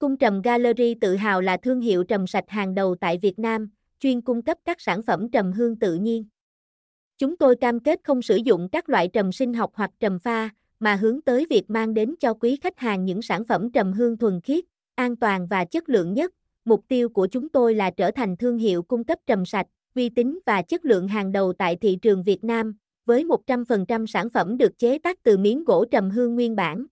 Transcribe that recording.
Cung trầm Gallery tự hào là thương hiệu trầm sạch hàng đầu tại Việt Nam, chuyên cung cấp các sản phẩm trầm hương tự nhiên. Chúng tôi cam kết không sử dụng các loại trầm sinh học hoặc trầm pha, mà hướng tới việc mang đến cho quý khách hàng những sản phẩm trầm hương thuần khiết, an toàn và chất lượng nhất. Mục tiêu của chúng tôi là trở thành thương hiệu cung cấp trầm sạch, uy tín và chất lượng hàng đầu tại thị trường Việt Nam, với 100% sản phẩm được chế tác từ miếng gỗ trầm hương nguyên bản.